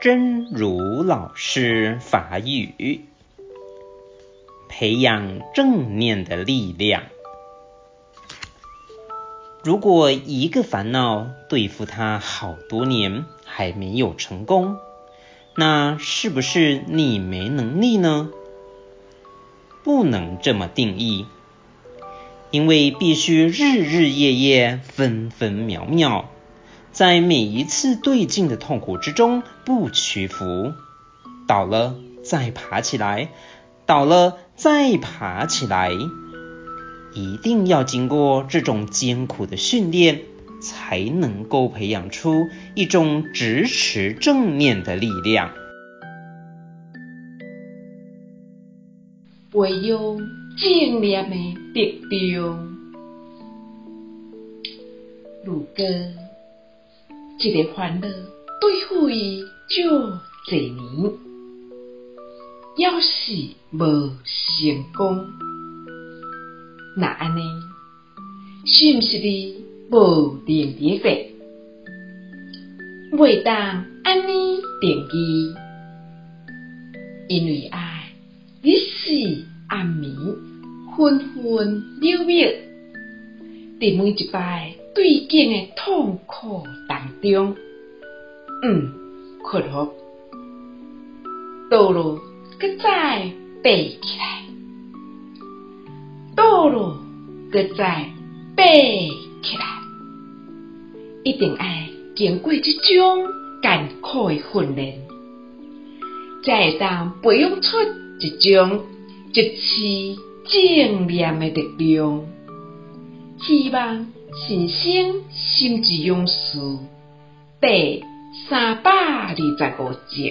真如老师法语，培养正念的力量。如果一个烦恼对付他好多年还没有成功，那是不是你没能力呢？不能这么定义，因为必须日日夜夜、分分秒秒。在每一次对境的痛苦之中不屈服，倒了再爬起来，倒了再爬起来，一定要经过这种艰苦的训练，才能够培养出一种支持正面的力量。培养正念的力量，如果。一个烦恼对付伊足侪年，犹是无成功，那安尼是毋是你无能力的？袂当安尼定义，因为爱日思夜眠，分分秒秒，伫每一摆。对境的痛苦当中，嗯，克服，道路搁再爬起来，道路搁再爬起来，一定要经过这种艰苦的训练，才会当培养出一种一次正面的力量，希望。新生心之勇士第三百二十五集。